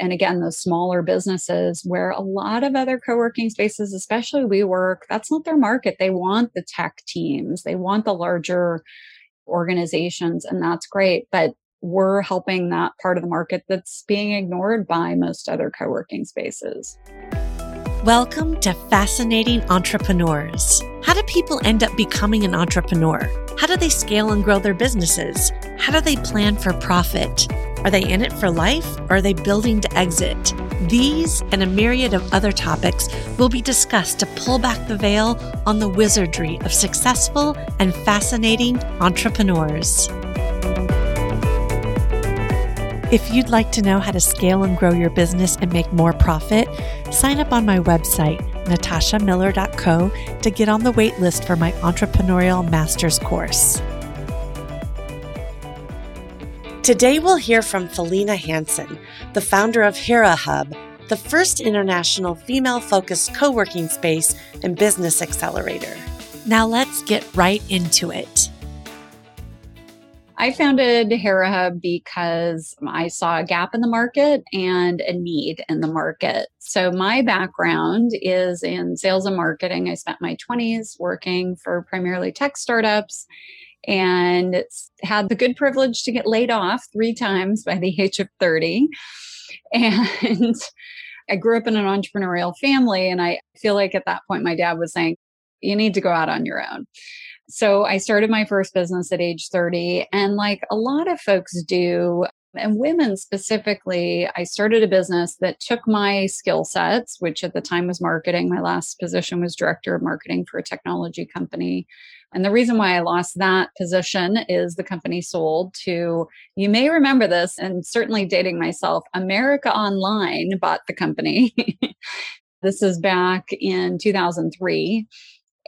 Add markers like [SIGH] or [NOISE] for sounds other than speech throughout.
and again, those smaller businesses where a lot of other co working spaces, especially WeWork that's not their market. They want the tech teams, they want the larger organizations, and that's great. But we're helping that part of the market that's being ignored by most other co working spaces. Welcome to Fascinating Entrepreneurs. How do people end up becoming an entrepreneur? How do they scale and grow their businesses? How do they plan for profit? Are they in it for life or are they building to exit? These and a myriad of other topics will be discussed to pull back the veil on the wizardry of successful and fascinating entrepreneurs. If you'd like to know how to scale and grow your business and make more profit, sign up on my website, natashamiller.co, to get on the wait list for my Entrepreneurial Masters course. Today, we'll hear from Felena Hanson, the founder of Hera Hub, the first international female focused co working space and business accelerator. Now, let's get right into it. I founded Hera Hub because I saw a gap in the market and a need in the market. So, my background is in sales and marketing. I spent my 20s working for primarily tech startups and had the good privilege to get laid off three times by the [LAUGHS] age of 30. And I grew up in an entrepreneurial family. And I feel like at that point, my dad was saying, you need to go out on your own. So I started my first business at age 30. And like a lot of folks do, and women specifically, I started a business that took my skill sets, which at the time was marketing. My last position was director of marketing for a technology company. And the reason why I lost that position is the company sold to, you may remember this, and certainly dating myself, America Online bought the company. [LAUGHS] this is back in 2003.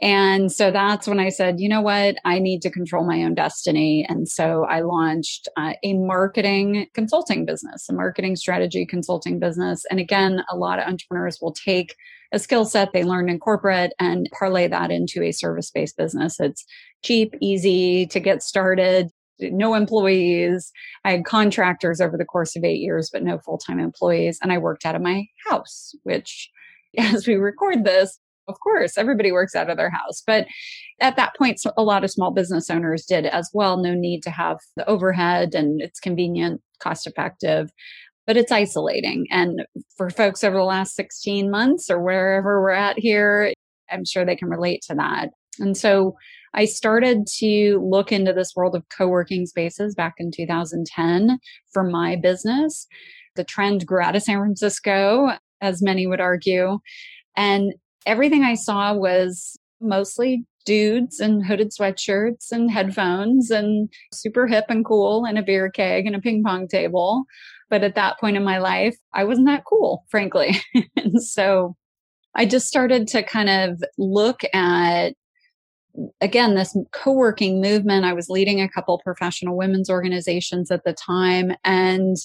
And so that's when I said, you know what? I need to control my own destiny. And so I launched uh, a marketing consulting business, a marketing strategy consulting business. And again, a lot of entrepreneurs will take a skill set they learned in corporate and parlay that into a service based business. It's cheap, easy to get started. No employees. I had contractors over the course of eight years, but no full time employees. And I worked out of my house, which [LAUGHS] as we record this, of course, everybody works out of their house. But at that point, a lot of small business owners did as well. No need to have the overhead and it's convenient, cost effective, but it's isolating. And for folks over the last 16 months or wherever we're at here, I'm sure they can relate to that. And so I started to look into this world of co working spaces back in 2010 for my business. The trend grew out of San Francisco, as many would argue. And everything I saw was mostly dudes in hooded sweatshirts and headphones and super hip and cool and a beer keg and a ping pong table. But at that point in my life, I wasn't that cool, frankly. [LAUGHS] and so I just started to kind of look at again this co-working movement i was leading a couple professional women's organizations at the time and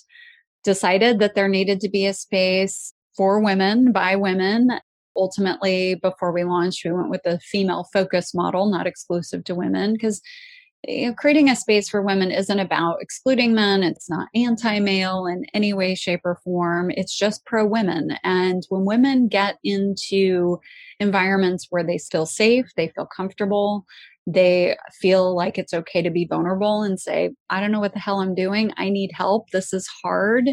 decided that there needed to be a space for women by women ultimately, before we launched, we went with a female focus model, not exclusive to women, because you know, creating a space for women isn't about excluding men. It's not anti male in any way, shape, or form. It's just pro women. And when women get into environments where they feel safe, they feel comfortable, they feel like it's okay to be vulnerable and say, I don't know what the hell I'm doing. I need help. This is hard.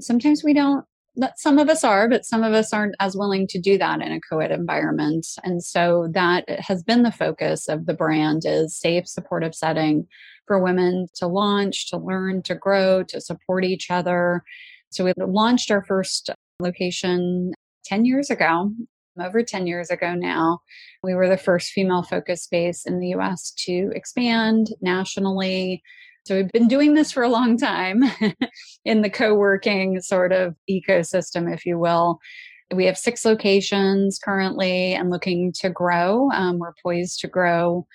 Sometimes we don't that some of us are, but some of us aren't as willing to do that in a co-ed environment. And so that has been the focus of the brand is safe, supportive setting for women to launch, to learn, to grow, to support each other. So we launched our first location 10 years ago, over 10 years ago now. We were the first female focused space in the US to expand nationally so we've been doing this for a long time [LAUGHS] in the co working sort of ecosystem, if you will. We have six locations currently and looking to grow. Um, we're poised to grow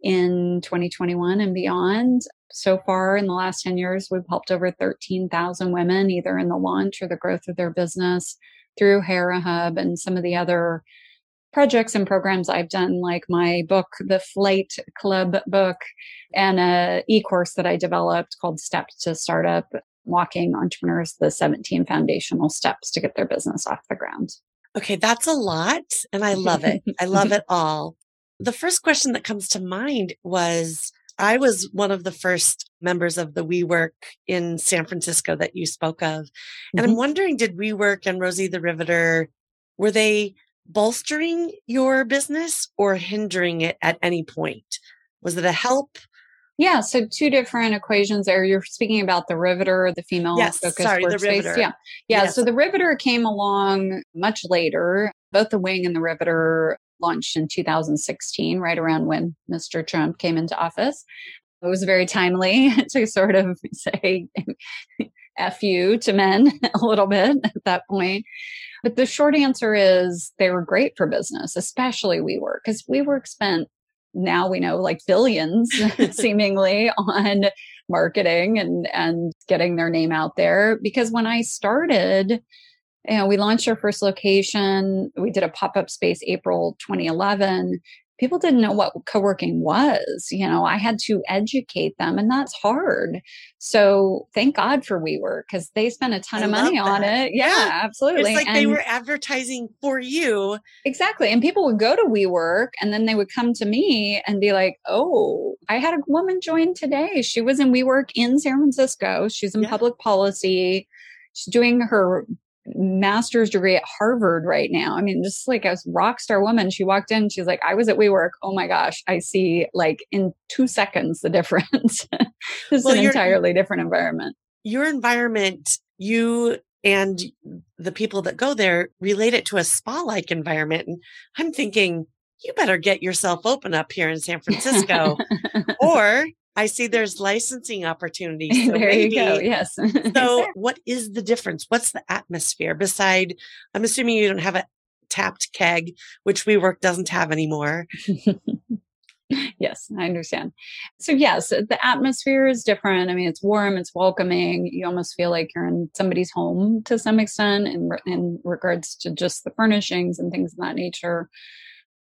in 2021 and beyond. So far, in the last 10 years, we've helped over 13,000 women either in the launch or the growth of their business through Hera Hub and some of the other projects and programs I've done, like my book, the Flight Club book, and a e-course that I developed called Step to Startup. walking entrepreneurs the 17 foundational steps to get their business off the ground. Okay, that's a lot. And I love it. I love [LAUGHS] it all. The first question that comes to mind was I was one of the first members of the WeWork in San Francisco that you spoke of. And mm-hmm. I'm wondering, did WeWork and Rosie the Riveter, were they bolstering your business or hindering it at any point? Was it a help? Yeah, so two different equations there. You're speaking about the riveter, the female yes, focused sorry, workspace. The riveter. Yeah. Yeah. Yes. So the riveter came along much later. Both the wing and the riveter launched in 2016, right around when Mr. Trump came into office. It was very timely [LAUGHS] to sort of [LAUGHS] say F you to men [LAUGHS] a little bit at that point. But the short answer is they were great for business, especially WeWork, because WeWork spent now we know like billions [LAUGHS] [LAUGHS] seemingly on marketing and and getting their name out there. Because when i started you know we launched our first location. We did a pop-up space april 2011 people didn't know what co-working was you know i had to educate them and that's hard. So thank god for WeWork because they spent a ton I of money that. on it. Yeah, yeah, absolutely it's like and they were advertising for you. Exactly and people would go to WeWork and then they would come to me and be like oh i had a woman join today. She was in WeWork in san francisco. She's in yeah. public policy. She's doing her master's degree at Harvard right now. I mean, just like a rock star woman. She walked in, she's like, I was at WeWork. Oh my gosh, I see like in two seconds the difference. [LAUGHS] it's well, an entirely different environment. Your environment, you and the people that go there relate it to a spa like environment. And I'm thinking, you better get yourself open up here in San [LAUGHS] Francisco or I see there's licensing opportunities. [LAUGHS] So there maybe, you go. Yes. [LAUGHS] so, what is the difference? What's the atmosphere beside? I'm assuming you don't have a tapped keg, which WeWork doesn't have anymore. [LAUGHS] yes, I understand. So, yes, uh, the atmosphere is different. I mean, it's warm, it's welcoming. You almost feel like you're in somebody's home to some extent in, in regards to just the furnishings and things of that nature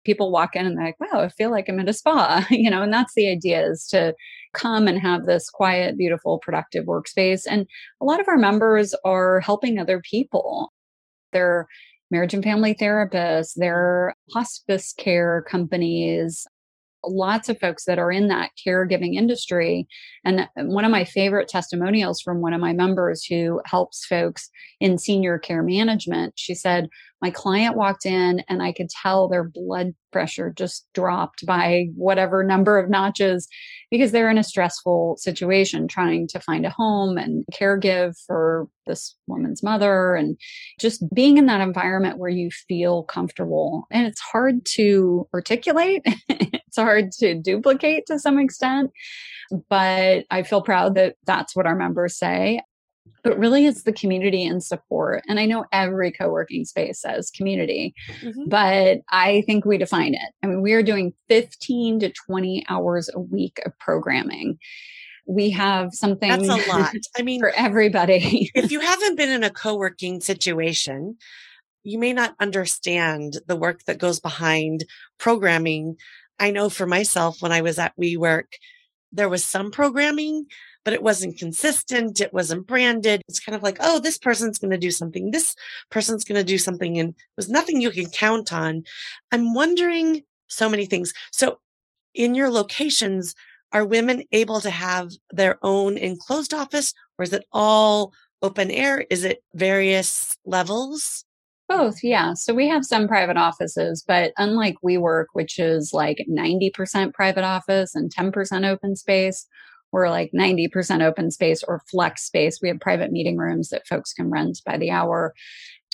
people walk in and they're like, wow, I feel like I'm at a spa, [LAUGHS] you know, and that's the idea is to come and have this quiet, beautiful, productive workspace. And a lot of our members are helping other people. They're marriage and family therapists, they're hospice care companies, lots of folks that are in that caregiving industry. And uh, one of my favorite testimonials from one of my members who helps folks in senior care management, she said, My client walked in and I could tell their blood pressure just dropped by whatever number of notches because they're in a stressful situation trying to find a home and caregive for this woman's mother and just being in that environment where you feel comfortable. And it's hard to articulate. [LAUGHS] it's hard to duplicate to some extent, but I feel proud that that's what our members say. But really, it's the community and support. And I know every co working space says community, mm-hmm. but I think we define it. I mean, we are doing 15 to 20 hours a week of programming we have something that's a lot [LAUGHS] i mean for everybody if you haven't been in a co-working situation you may not understand the work that goes behind programming I know for myself when I was at WeWork, there was some programming, but it wasn't consistent. It wasn't branded. It's kind of like, oh, this person's going to do something. This person's going to do something. And there's nothing you can count on. I'm wondering so many things. So in your locations, are women able to have their own enclosed office or is it all open air? Is it various levels? Both, yeah. So we have some private offices, but unlike WeWork, which is like 90% private office and 10% open space, we're like 90% open space or flex space. We have private meeting rooms that folks can rent by the hour.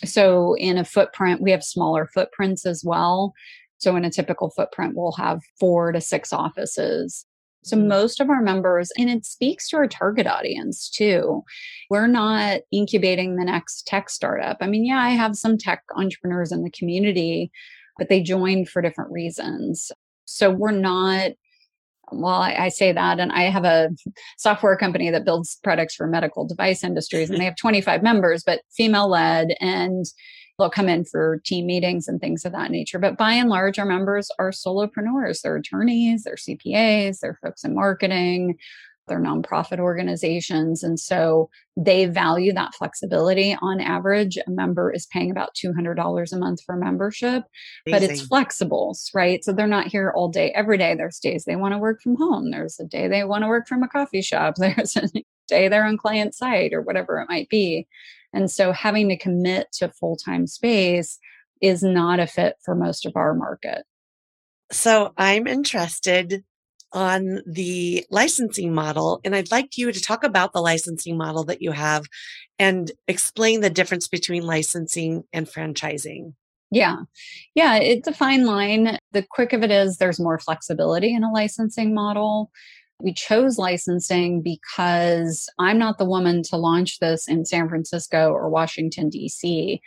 So in a footprint, we have smaller footprints as well. So in a typical footprint, we'll have four to six offices. So most of our members, and it speaks to our target audience too. We're not incubating the next tech startup. I mean, yeah, I have some tech entrepreneurs in the community, but they joined for different reasons. So we're not well, I, I, say that, and I have a software company that builds products for medical device industries, and [LAUGHS] they have 25 members, but female led, and they'll come in for team meetings and things of that nature. But by and large, our members are solopreneurs. They're attorneys, they're CPAs, they're folks in marketing, they're nonprofit organizations. And so they value that flexibility. On average, a member is paying about $200 a month for membership, Amazing. but it's flexible, right? So they're not here all day, every day. There's days they want to work from home. There's a day they want to work from a coffee shop. [LAUGHS] There's a day they're on client site or whatever it might be. And so having to commit to full time space is not a fit for most of our market. So I'm interested on the licensing model. And I'd like you to talk about the licensing model that you have and explain the difference between licensing and franchising. Yeah. Yeah. It's a fine line. The quick of it is there's more flexibility in a licensing model. We chose licensing because I'm not the woman to launch this in San Francisco or Washington, D.C.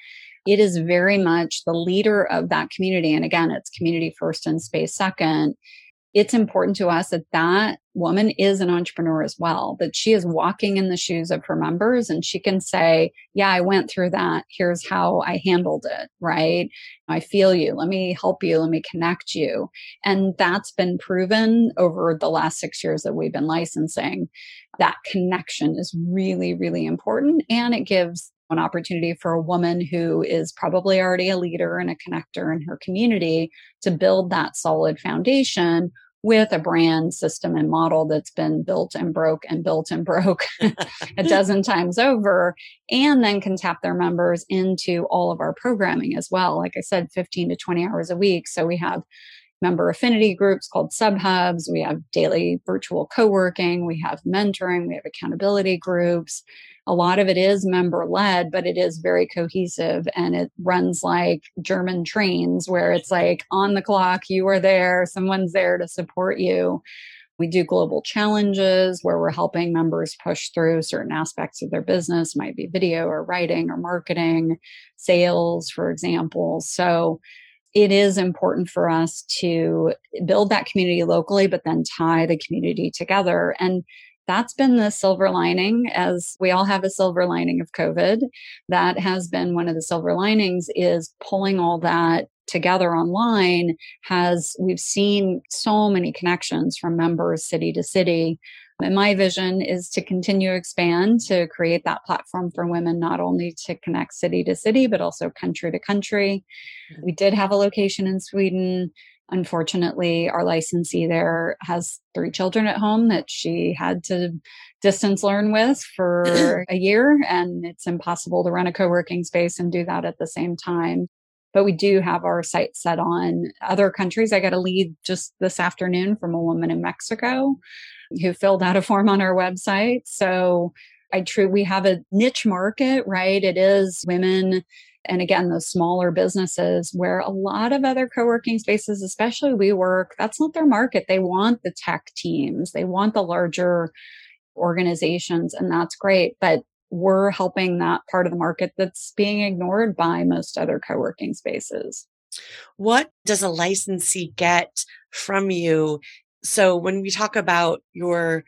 It is very much the leader of that community. And again, it's community first and space second it's important to us that that woman is an entrepreneur as well, that she is walking in the shoes of her members and she can say, yeah, I went through that. Here's how I handled it, right? I feel you. Let me help you. Let me connect you. And that's been proven over the last six years that we've been licensing. That connection is really, really important. And it gives an opportunity for a woman who is probably already a leader and a connector in her community to build that solid foundation with a brand system and model that's been built and broke and built and [LAUGHS] broke a [LAUGHS] dozen times over and then can tap their members into all of our programming as well like i said 15 to 20 hours a week so we have member affinity groups called sub hubs We have daily virtual co working. We have mentoring. We have accountability groups a lot of it is member led, but it is very cohesive and it runs like German trains where it's like on the clock, you are there, someone's there to support you. We do global challenges where we're helping members push through certain aspects of their business, might be video or writing or marketing, sales, for example. So it is important for us to build that community locally, but then tie the community together. And that's been the silver lining as we all have a silver lining of covid that has been one of the silver linings is pulling all that together online has we've seen so many connections from members city to city and my vision is to continue to expand to create that platform for women, not only to connect city to city, but also country to country. Mm-hmm. We did have a location in Sweden. Unfortunately, our licensee there has three children at home that she had to distance learn with for [CLEARS THROAT] a year, and it's impossible to run a co working space and do that at the same time. But we do have our sights set on other countries. I got a lead just this afternoon from a woman in Mexico who filled out a form on our website. So I true we have a niche market, right? It is women and again those smaller businesses where a lot of other co-working spaces especially WeWork that's not their market. They want the tech teams. They want the larger organizations and that's great but we're helping that part of the market that's being ignored by most other co-working spaces. What does a licensee get from you? So when we talk about your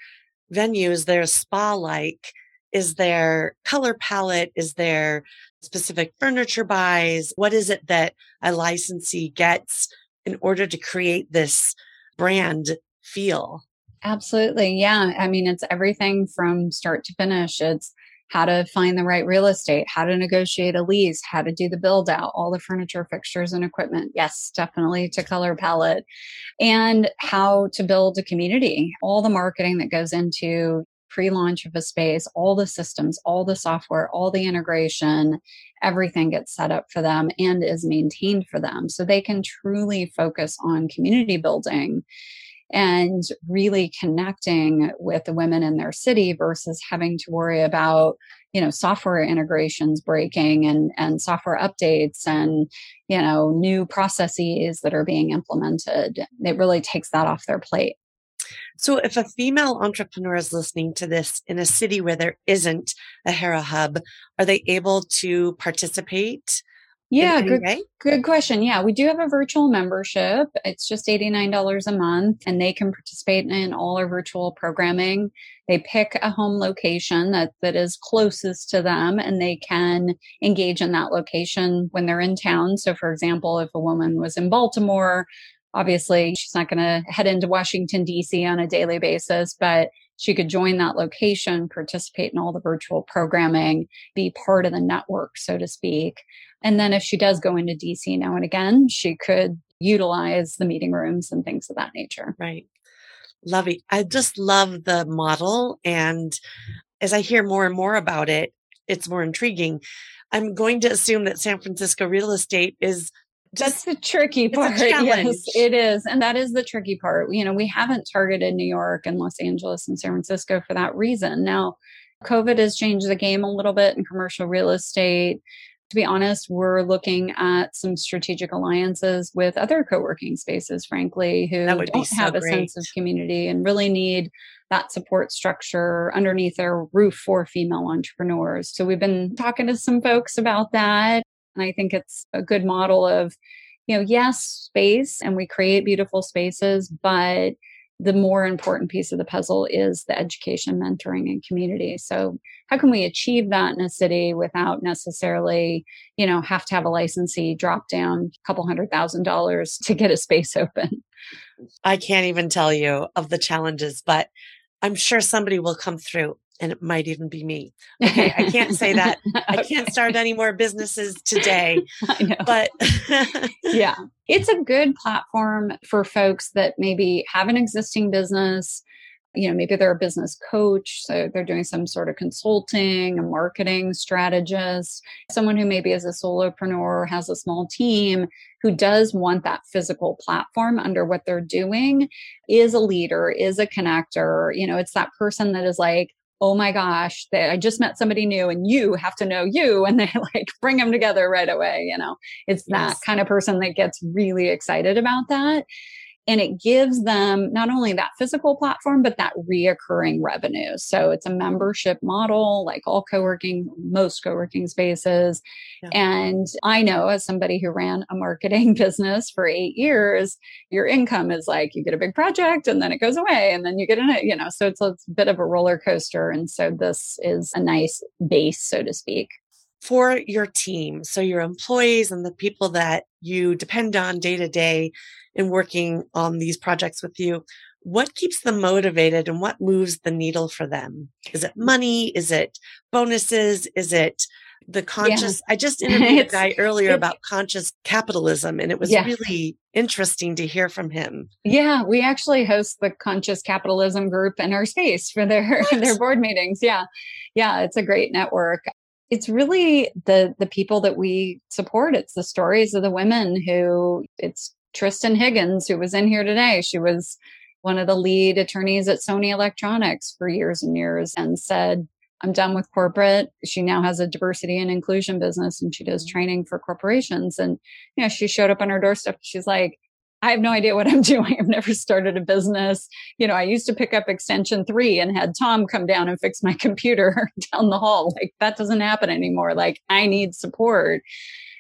venues they're spa like is there color palette is there specific furniture buys? What is it that a licensee gets in order to create this brand feel? Absolutely. Yeah. I mean, it's everything from start to finish. It's how to find the right real estate, how to negotiate a lease, how to do the build out, all the furniture, fixtures, and equipment. Yes, definitely to color palette, and how to build a community, all the marketing that goes into pre launch of a space, all the systems, all the software, all the integration, everything gets set up for them and is maintained for them. So they can truly focus on community building and really connecting with the women in their city versus having to worry about you know software integrations breaking and and software updates and you know new processes that are being implemented it really takes that off their plate so if a female entrepreneur is listening to this in a city where there isn't a Hera hub, are they able to participate? Yeah, good, good question. Yeah, we do have a virtual membership. It's just $89 a month and they can participate in all our virtual programming. They pick a home location that, that is closest to them and they can engage in that location when they're in town. So for example, if a woman was in Baltimore, Obviously, she's not going to head into Washington, D.C. on a daily basis, but she could join that location, participate in all the virtual programming, be part of the network, so to speak. And then if she does go into DC now and again, she could utilize the meeting rooms and things of that nature. Right. Love it. I just love the model. And as I hear more and more about it, it's more intriguing. I'm going to assume that San Francisco real estate is just, That's the tricky part. [LAUGHS] Yes, it is. And that is the tricky part. You know, we haven't targeted New York and Los Angeles and San Francisco for that reason. Now, COVID has changed the game a little bit in commercial real estate to be honest, we're looking at some strategic alliances with other co working spaces, frankly, who don't so have a sense of community and really need that support structure underneath their roof for female entrepreneurs. So we've been talking to some folks about that. And I think it's a good model of, you know, yes, space and we create beautiful spaces, but the more important piece of the puzzle is the education, mentoring, and community. So, how can we achieve that in a city without necessarily, you know, have to have a licensee drop down a couple hundred thousand dollars to get a space [LAUGHS] open? I can't even tell you of the challenges, but I'm sure somebody will come through and it might even be me. Okay, I can't say that. okay. [LAUGHS] I can't start any more businesses today. [LAUGHS] But [LAUGHS] yeah, it's a good platform for folks that maybe have an existing business. You know, maybe they're a business coach, so they're doing some sort of consulting, a marketing strategist, someone who maybe is a solopreneur, has a small team, who does want that physical platform under what they're doing, is a leader, is a connector. You know, it's that person that is like, oh my gosh, they, I just met somebody new and you have to know you. And [LAUGHS] they like bring them together right away. You know, it's yes. that kind of person that gets really excited about that and it gives them not only that physical platform but that reoccurring revenue. So it's a membership model like all co-working most co-working spaces. Yeah. and i know as somebody who ran a marketing [LAUGHS] business for eight years your income is like you get a big project and then it goes away and then you get in it you know so it's a bit of a roller coaster. And so this is a nice base so to speak for your team so your employees and the people that you depend on day to day in working on these projects with you, what keeps them motivated and what moves the needle for them? Is it money? Is it bonuses? Is it the conscious? Yeah. I just [LAUGHS] interviewed a guy earlier about conscious capitalism and it was yeah. really interesting to hear from him. Yeah, we actually host the conscious capitalism group in our space for their [LAUGHS] their board meetings. Yeah. Yeah, it's a great network it's really the the people that we support it's the stories of the women who it's Tristan Higgins, who was in here today. She was one of the lead attorneys at Sony Electronics for years and years and said, I'm done with corporate. She now has a diversity and inclusion business and she does mm-hmm. training for corporations. And, you know, she showed up on her doorstep. She's like, I have no idea what I'm [LAUGHS] doing. I've never started a business. You know, I used to pick up extension three and had Tom come down and fix my [LAUGHS] computer down the hall. Like that doesn't happen anymore. Like I need support.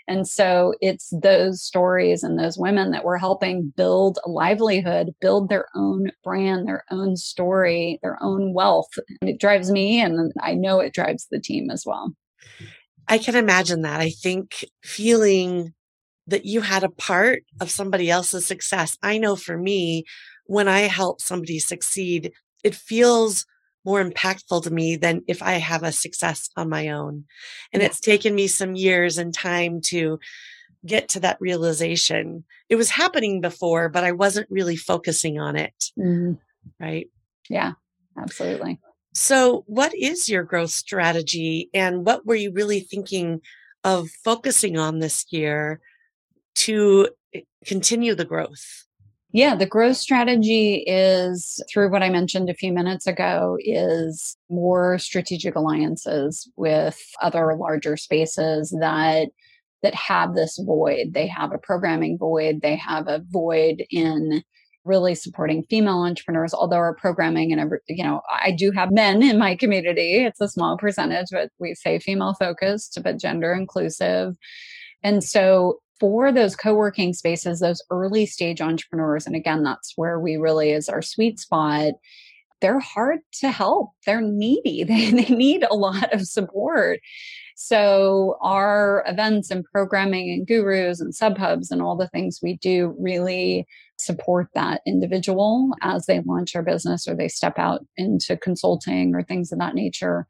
And so it's those stories and those women that we're helping build a livelihood, build their own brand, their own story, their own wealth. And it drives me and I know it drives the team as well. I can imagine that. I think feeling that you had a part of somebody else's success. I know for me, when I help somebody succeed, it feels more impactful to me than if I have a success on my own. And yeah. it's taken me some years and time to get to that realization. It was happening before, but I wasn't really focusing on it. Mm-hmm. Right. Yeah, absolutely. So, what is your growth strategy and what were you really thinking of focusing on this year to eh, continue the growth? Yeah, the growth strategy is through what I mentioned a few minutes ago is more strategic alliances with other larger spaces that that have this void. They have a programming void, they have a void in really supporting female entrepreneurs although our programming and every, you know i do have men in my community it's a small percentage but we say female focused but gender inclusive and so for those co-working spaces those early stage entrepreneurs and again that's where we really is our sweet spot they're hard to help. They're needy. [LAUGHS] They, they need a lot of support. So our events and programming and gurus and subhubs and all the things we do really support that individual as they launch their business or they step out into consulting or things of that nature.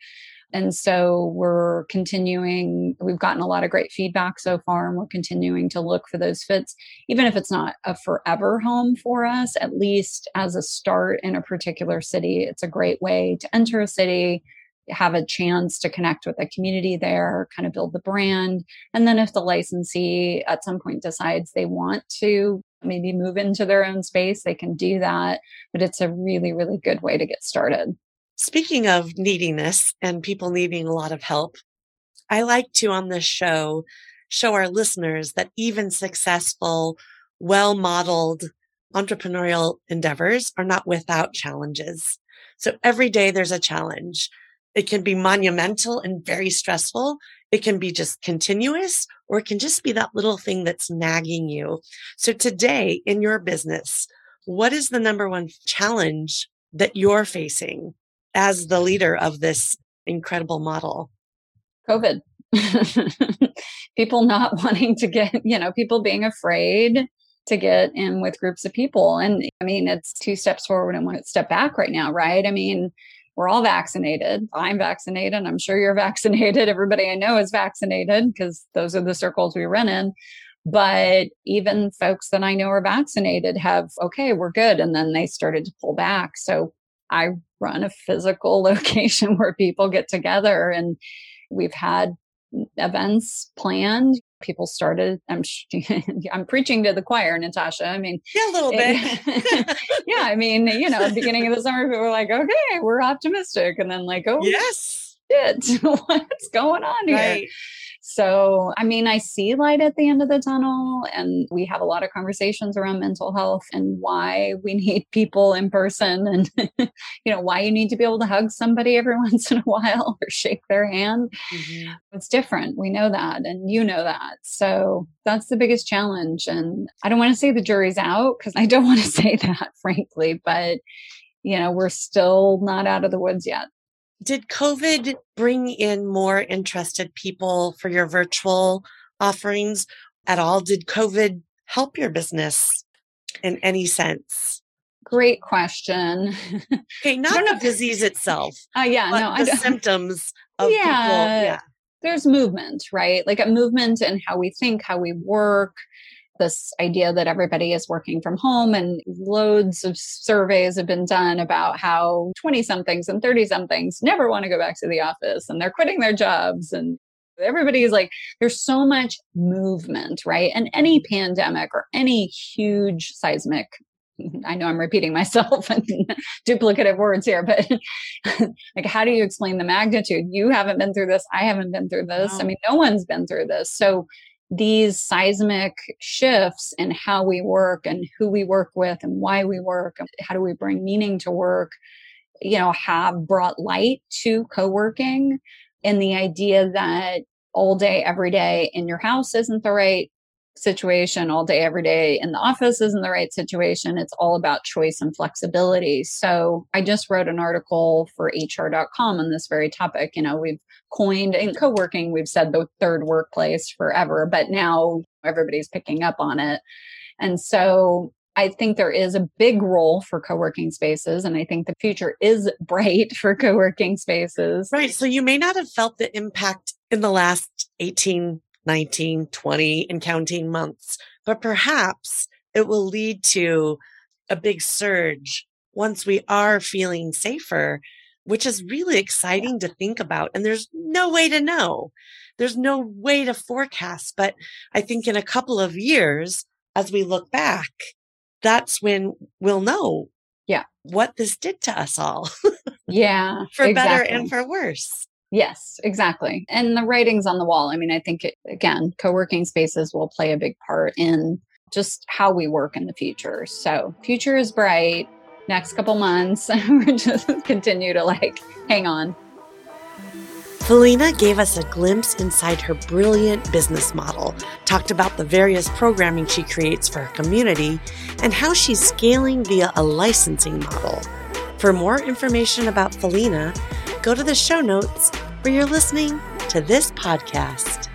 And so we're continuing, we've gotten a lot of great feedback so far, and we're continuing to look for those fits. Even if it's not a forever home for us, at least as a start in a particular city, it's a great way to enter a city, have a chance to connect with the community there, kind of build the brand. And then if the licensee at some point decides they want to maybe move into their own space, they can do that. But it's a really, really good way to get started. Speaking of neediness and people needing a lot of help, I like to on this show show our listeners that even successful, well modeled entrepreneurial endeavors are not without challenges. So every day there's a challenge. It can be monumental and very stressful. It can be just continuous or it can just be that little thing that's nagging you. So today in your business, what is the number one challenge that you're facing as the leader of this incredible model? COVID. [LAUGHS] people not [LAUGHS] wanting to get, you know, people being afraid to get in with groups of people. And I mean, it's two steps forward and one step back right now, right? I mean, we're all vaccinated. I'm vaccinated. I'm sure you're [LAUGHS] vaccinated. Everybody I know is vaccinated because those are the circles we run in. But even folks that I know are vaccinated have, okay, we're good. And then they started to pull back. So I run a physical [LAUGHS] location where people get together and we've had events planned. People started i'm [LAUGHS] i'm preaching to the choir natasha. I mean yeah a little bit. [LAUGHS] yeah i mean you know beginning of the summer people were like okay we're optimistic and then like oh yes. shit what's going on here? Right. So, I mean, I see light at the end of the tunnel, and we have a lot of conversations around mental health and why we [LAUGHS] need people in person and, [LAUGHS] you know, why you need to be able to hug somebody every [LAUGHS] once in a while or shake their hand. Mm-hmm. It's different. We know that, and you know that. So, that's the biggest challenge. And I don't want to say the jury's out because I don't want to say that, frankly, but, you know, we're still not out of the woods yet. Did COVID bring in more interested people for your virtual offerings at all? Did COVID help your business in any sense? Great question. [LAUGHS] Okay, not the disease itself. Uh, yeah, no, the [LAUGHS] symptoms of yeah, people. Yeah. There's movement, right? Like a movement in how we think, how we work, this idea that everybody is working from home and loads of surveys have been done about how 20 somethings and 30 somethings never want to go back to the office and they're quitting their jobs and everybody's like there's so much movement right and any pandemic or any huge seismic I know I'm repeating myself [LAUGHS] and duplicative words here, but [LAUGHS] like, how do you explain the magnitude? You haven't been through this. I haven't been through this. No. I mean, no one's been through this. So these seismic shifts in how we work and who we work with and why we work and how do we bring meaning to work you know have brought light to co-working and the idea that all day every day in your house isn't the right situation all day every day in the office isn't the right situation it's all about choice and flexibility so i just wrote an article for hr.com on this very topic you know we've coined in co-working we've said the third workplace forever but now everybody's picking up on it and so I think there is a big role for co working spaces, and I think the future is [LAUGHS] bright for co working spaces. Right. So you may not have felt the impact in the last 18 19, 20 and counting months, but perhaps it will lead to a big surge once we are feeling safer, which is really exciting to think about. And there's no way to know. There's no way to forecast. But I think in a couple of years, as we look back, that's when we'll know yeah what this did to us all yeah [LAUGHS] for exactly. better and for worse Yes, exactly. And the writing's on the wall. I mean, I think, it, again, co working spaces will play a big part in just how we work in the future. So, future is bright. Next couple months, [LAUGHS] we're just continue to like hang on. Felena gave us a glimpse inside her brilliant business model, talked about the various programming she creates for her community, and how she's scaling via a licensing model. For more information about Felena, go to the show notes where you're listening to this podcast.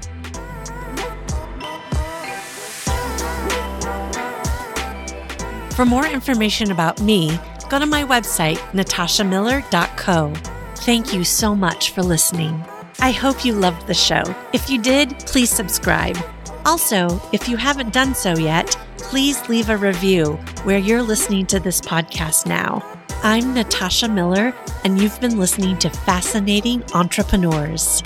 For more information about me, go to my website, natashamiller.co. Thank you so much for listening. I hope you loved the show. If you did, please subscribe. Also, if you haven't done so yet, please leave a review where you're listening to this podcast now. I'm Natasha Miller, and you've been listening to Fascinating Entrepreneurs.